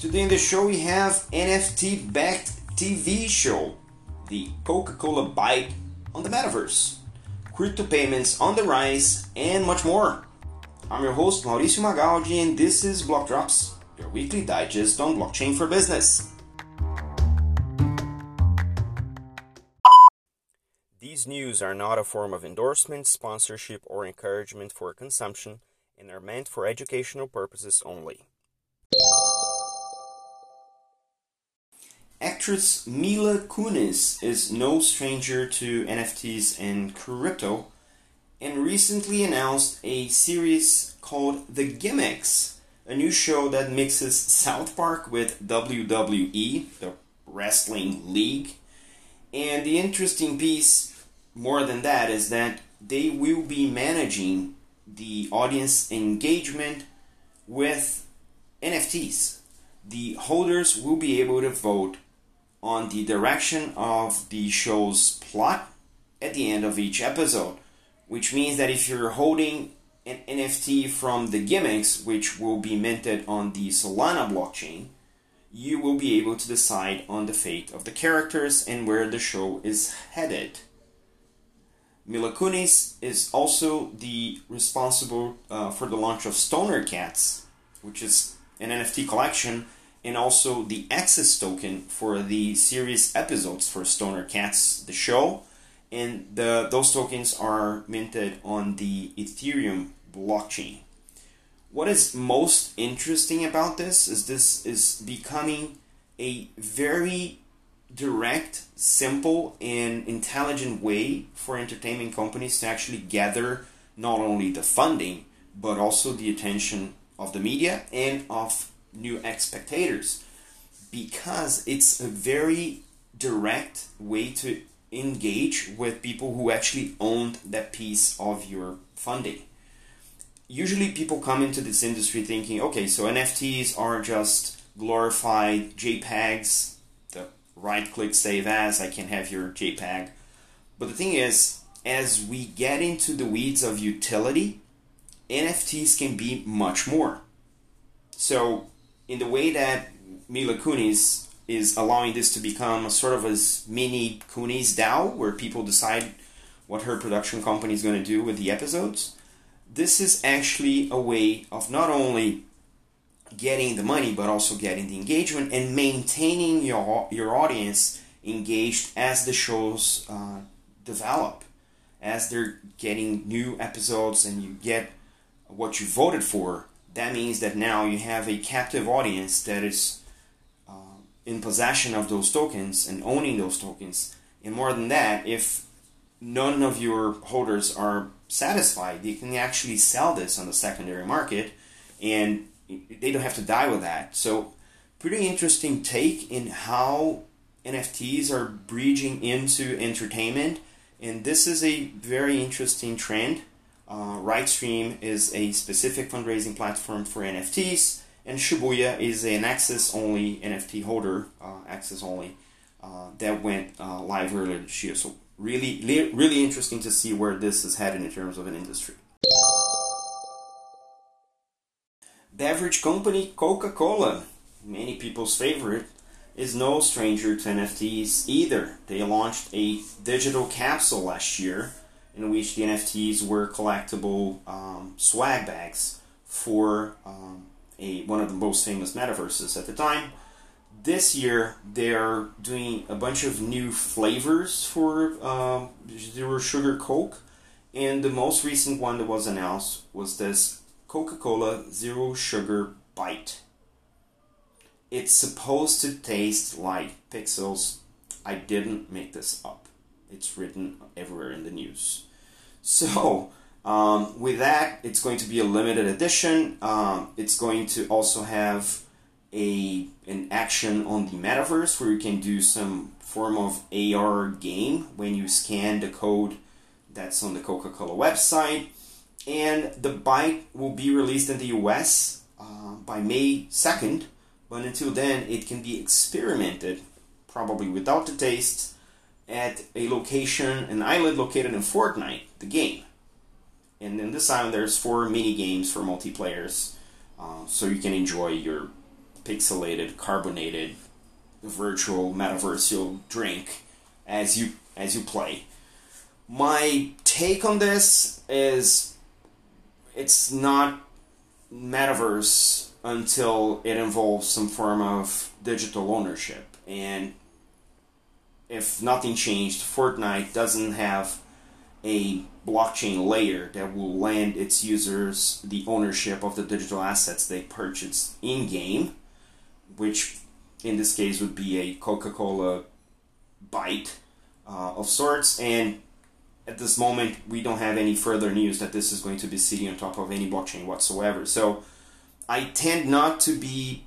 Today in the show we have NFT backed TV show, the Coca Cola Byte on the Metaverse, crypto payments on the rise, and much more. I'm your host Mauricio Magaldi, and this is Block Drops, your weekly digest on blockchain for business. These news are not a form of endorsement, sponsorship, or encouragement for consumption and are meant for educational purposes only. Actress Mila Kunis is no stranger to NFTs and crypto and recently announced a series called The Gimmicks, a new show that mixes South Park with WWE, the wrestling league. And the interesting piece, more than that, is that they will be managing the audience engagement with NFTs. The holders will be able to vote on the direction of the show's plot at the end of each episode, which means that if you're holding an NFT from the gimmicks, which will be minted on the Solana blockchain, you will be able to decide on the fate of the characters and where the show is headed. Mila Kunis is also the responsible uh, for the launch of Stoner Cats, which is an NFT collection and also the access token for the series episodes for Stoner Cats, the show. And the, those tokens are minted on the Ethereum blockchain. What is most interesting about this is this is becoming a very direct, simple, and intelligent way for entertainment companies to actually gather not only the funding but also the attention of the media and of new spectators because it's a very direct way to engage with people who actually owned that piece of your funding. Usually, people come into this industry thinking, okay, so NFTs are just glorified JPEGs, the right click save as, I can have your JPEG. But the thing is, as we get into the weeds of utility, NFTs can be much more. So, in the way that Mila Kunis is allowing this to become a sort of a mini Kunis DAO, where people decide what her production company is going to do with the episodes. This is actually a way of not only getting the money, but also getting the engagement and maintaining your your audience engaged as the shows uh, develop, as they're getting new episodes, and you get what you voted for that means that now you have a captive audience that is uh, in possession of those tokens and owning those tokens. And more than that, if none of your holders are satisfied, they can actually sell this on the secondary market and they don't have to die with that. So, pretty interesting take in how NFTs are bridging into entertainment. And this is a very interesting trend uh, Rightstream is a specific fundraising platform for NFTs, and Shibuya is an access-only NFT holder, uh, access-only, uh, that went uh, live earlier this year. So really, really interesting to see where this is headed in terms of an industry. Beverage company Coca-Cola, many people's favorite, is no stranger to NFTs either. They launched a digital capsule last year in which the NFTs were collectible um, swag bags for um, a one of the most famous metaverses at the time. This year, they're doing a bunch of new flavors for um, zero sugar Coke, and the most recent one that was announced was this Coca Cola Zero Sugar Byte. It's supposed to taste like pixels. I didn't make this up. It's written everywhere in the news. So um, with that, it's going to be a limited edition. Um, it's going to also have a an action on the metaverse where you can do some form of AR game when you scan the code that's on the Coca-Cola website. And the Byte will be released in the US uh, by May 2nd, but until then, it can be experimented, probably without the taste, at a location, an island located in Fortnite, the game. And in this island, there's four mini games for multiplayers, uh, so you can enjoy your pixelated, carbonated, virtual metaversial drink as you as you play. My take on this is it's not metaverse until it involves some form of digital ownership and if nothing changed, Fortnite doesn't have a blockchain layer that will lend its users the ownership of the digital assets they purchase in game, which in this case would be a Coca Cola Byte uh, of sorts. And at this moment, we don't have any further news that this is going to be sitting on top of any blockchain whatsoever. So I tend not to be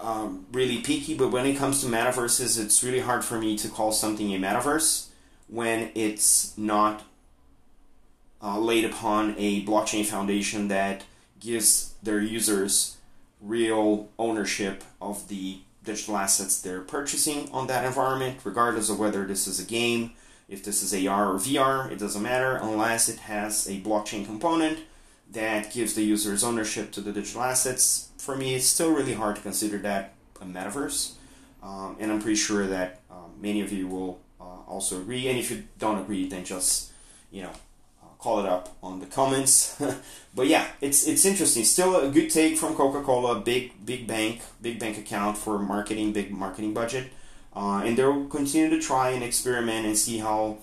um, really picky, but when it comes to metaverses, it's really hard for me to call something a metaverse when it's not uh, laid upon a blockchain foundation that gives their users real ownership of the digital assets they're purchasing on that environment, regardless of whether this is a game, if this is AR or VR, it doesn't matter unless it has a blockchain component that gives the users ownership to the digital assets. For me, it's still really hard to consider that a metaverse, um, and I'm pretty sure that um, many of you will uh, also agree. And if you don't agree, then just you know uh, call it up on the comments. but yeah, it's it's interesting. Still a good take from Coca-Cola, big big bank, big bank account for marketing, big marketing budget, uh, and they'll continue to try and experiment and see how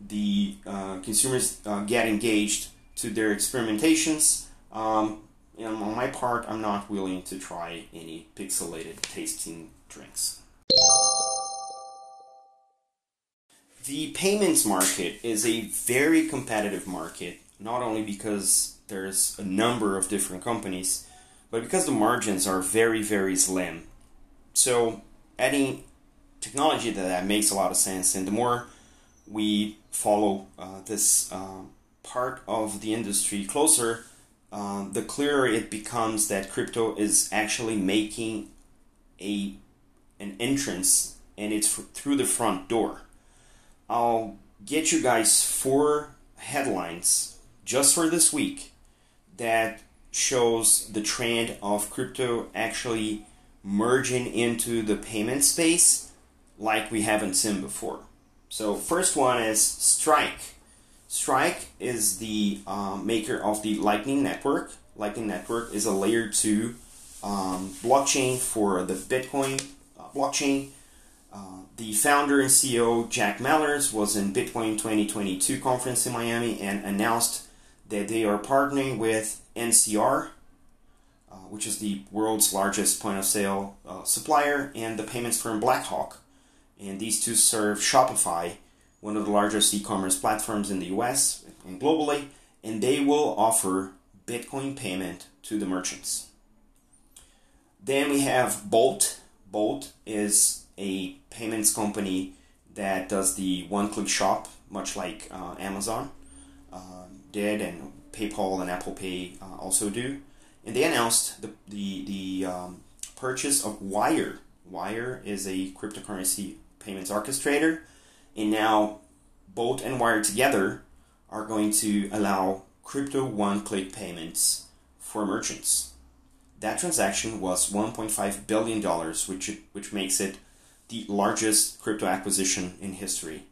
the uh, consumers uh, get engaged to their experimentations. Um, on my part, I'm not willing to try any pixelated tasting drinks. The payments market is a very competitive market, not only because there's a number of different companies, but because the margins are very, very slim. So, adding technology to that makes a lot of sense, and the more we follow uh, this uh, part of the industry closer, uh, the clearer it becomes that crypto is actually making a an entrance and it's through the front door. I'll get you guys four headlines just for this week that shows the trend of crypto actually merging into the payment space like we haven't seen before. So first one is Strike Strike is the um, maker of the Lightning Network. Lightning Network is a layer 2 um, blockchain for the Bitcoin uh, blockchain. Uh, the founder and CEO Jack Mallers was in Bitcoin 2022 conference in Miami and announced that they are partnering with NCR, uh, which is the world's largest point of sale uh, supplier, and the payments firm Blackhawk. And these two serve Shopify one of the largest e-commerce platforms in the US and globally, and they will offer Bitcoin payment to the merchants. Then we have Bolt. Bolt is a payments company that does the one-click shop, much like uh, Amazon uh, did, and PayPal and Apple Pay uh, also do. And they announced the the, the um, purchase of Wyre. Wyre is a cryptocurrency payments orchestrator and now Bolt and Wyre together are going to allow crypto one click payments for merchants. That transaction was $1.5 billion, which, which makes it the largest crypto acquisition in history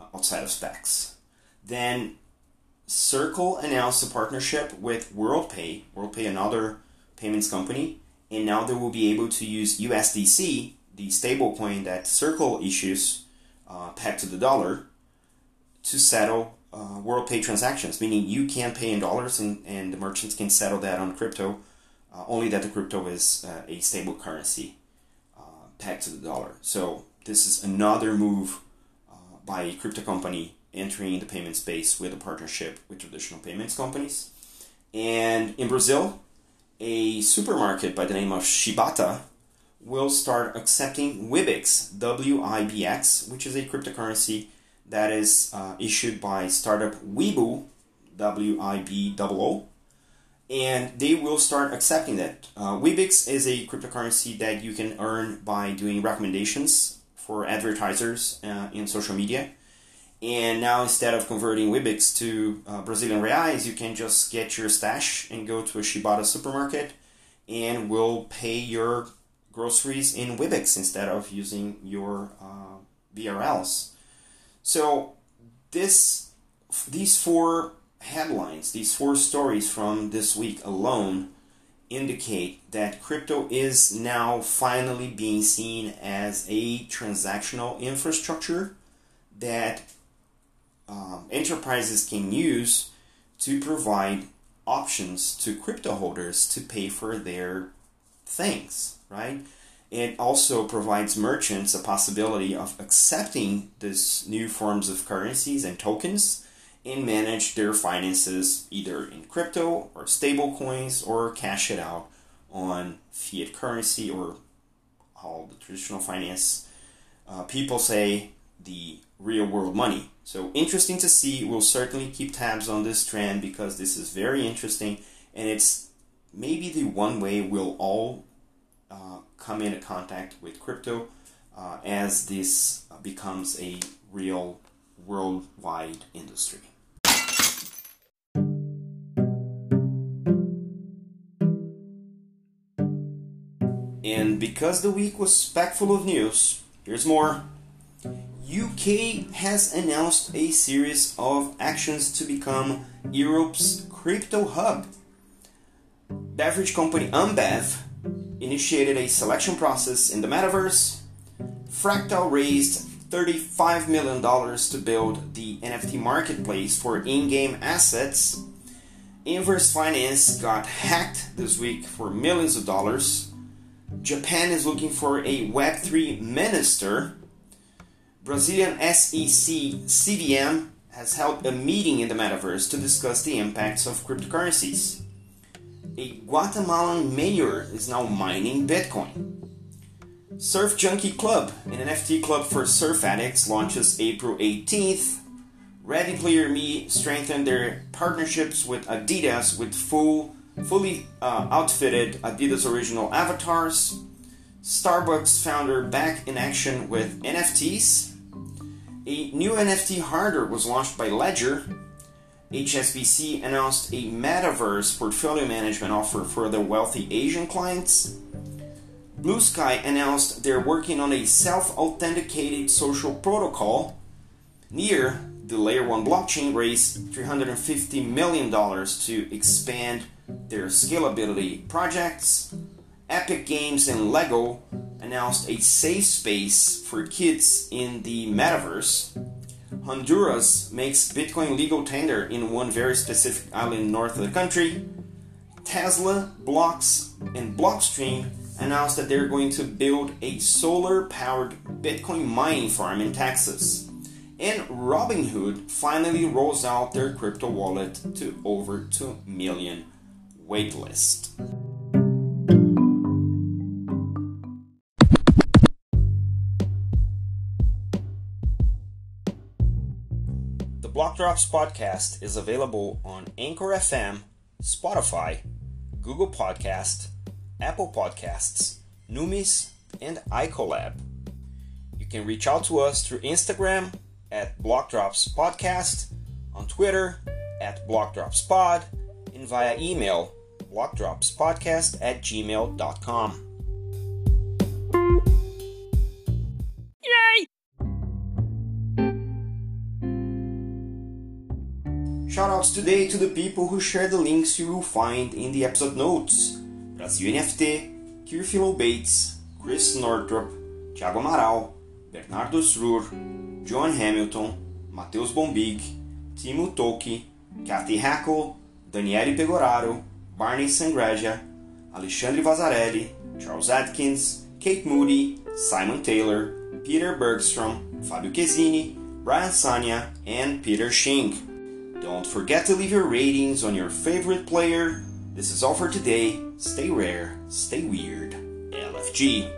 uh, outside of SPACs. Then Circle announced a partnership with WorldPay, WorldPay, another payments company, and now they will be able to use USDC, the stablecoin that Circle issues uh, pegged to the dollar to settle uh, WorldPay transactions, meaning you can pay in dollars and, and the merchants can settle that on crypto, uh, only that the crypto is uh, a stable currency uh, pegged to the dollar. So this is another move uh, by a crypto company entering the payment space with a partnership with traditional payments companies. And in Brazil, a supermarket by the name of Shibata will start accepting Wibix, W-I-B-X, which is a cryptocurrency that is uh, issued by startup Wiboo, W-I-B-O-O, and they will start accepting that. Uh, Wibix is a cryptocurrency that you can earn by doing recommendations for advertisers uh, in social media. And now instead of converting Wibix to uh, Brazilian reais, you can just get your stash and go to a Shibata supermarket and will pay your groceries in Wibix instead of using your uh, BRLs. So this these four headlines, these four stories from this week alone indicate that crypto is now finally being seen as a transactional infrastructure that um, enterprises can use to provide options to crypto holders to pay for their things, right? It also provides merchants a possibility of accepting these new forms of currencies and tokens and manage their finances either in crypto or stable coins or cash it out on fiat currency or all the traditional finance uh, people say the real world money. So interesting to see. We'll certainly keep tabs on this trend because this is very interesting and it's maybe the one way we'll all uh, come into contact with crypto uh, as this becomes a real worldwide industry. And because the week was packed full of news, here's more. UK has announced a series of actions to become Europe's crypto hub. Beverage company Ambev initiated a selection process in the metaverse. Fractal raised $35 million to build the NFT marketplace for in game assets. Inverse Finance got hacked this week for millions of dollars. Japan is looking for a Web3 minister. Brazilian SEC CVM has held a meeting in the metaverse to discuss the impacts of cryptocurrencies. A Guatemalan mayor is now mining Bitcoin. Surf Junkie Club, an NFT club for surf addicts, launches April 18th. Ready Player Me strengthened their partnerships with Adidas with full fully uh, outfitted Adidas original avatars, Starbucks founder back in action with NFTs, a new NFT hardware was launched by Ledger, HSBC announced a metaverse portfolio management offer for their wealthy Asian clients. Blue Sky announced they're working on a self authenticated social protocol. Near the Layer 1 blockchain raised $350 million to expand their scalability projects. Epic Games and Lego announced a safe space for kids in the metaverse. Honduras makes Bitcoin legal tender in one very specific island north of the country. Tesla, Blocks, and Blockstream announced that they're going to build a solar powered Bitcoin mining farm in Texas. And Robinhood finally rolls out their crypto wallet to over 2 million waitlist. Block Drops podcast is available on Anchor FM, Spotify, Google Podcast, Apple Podcasts, Numis, and iColab. You can reach out to us through Instagram at Block Drops Podcast, on Twitter at Block Drops Pod, and via email blockdropspodcast at gmail.com. today to the people who share the links you will find in the episode notes. Brasil NFT, Kirfilo Bates, Chris Northrop, Thiago Amaral, Bernardo Srur, John Hamilton, Matheus Bombig, Timo Toki, Kathy Hackle, Daniele Pegoraro, Barney Sangraja, Alexandre Vazarelli, Charles Atkins, Kate Moody, Simon Taylor, Peter Bergstrom, Fabio Chiesini, Brian Sanya, and Peter Shink. Don't forget to leave your ratings on your favorite player. This is all for today. Stay rare, stay weird. LFG.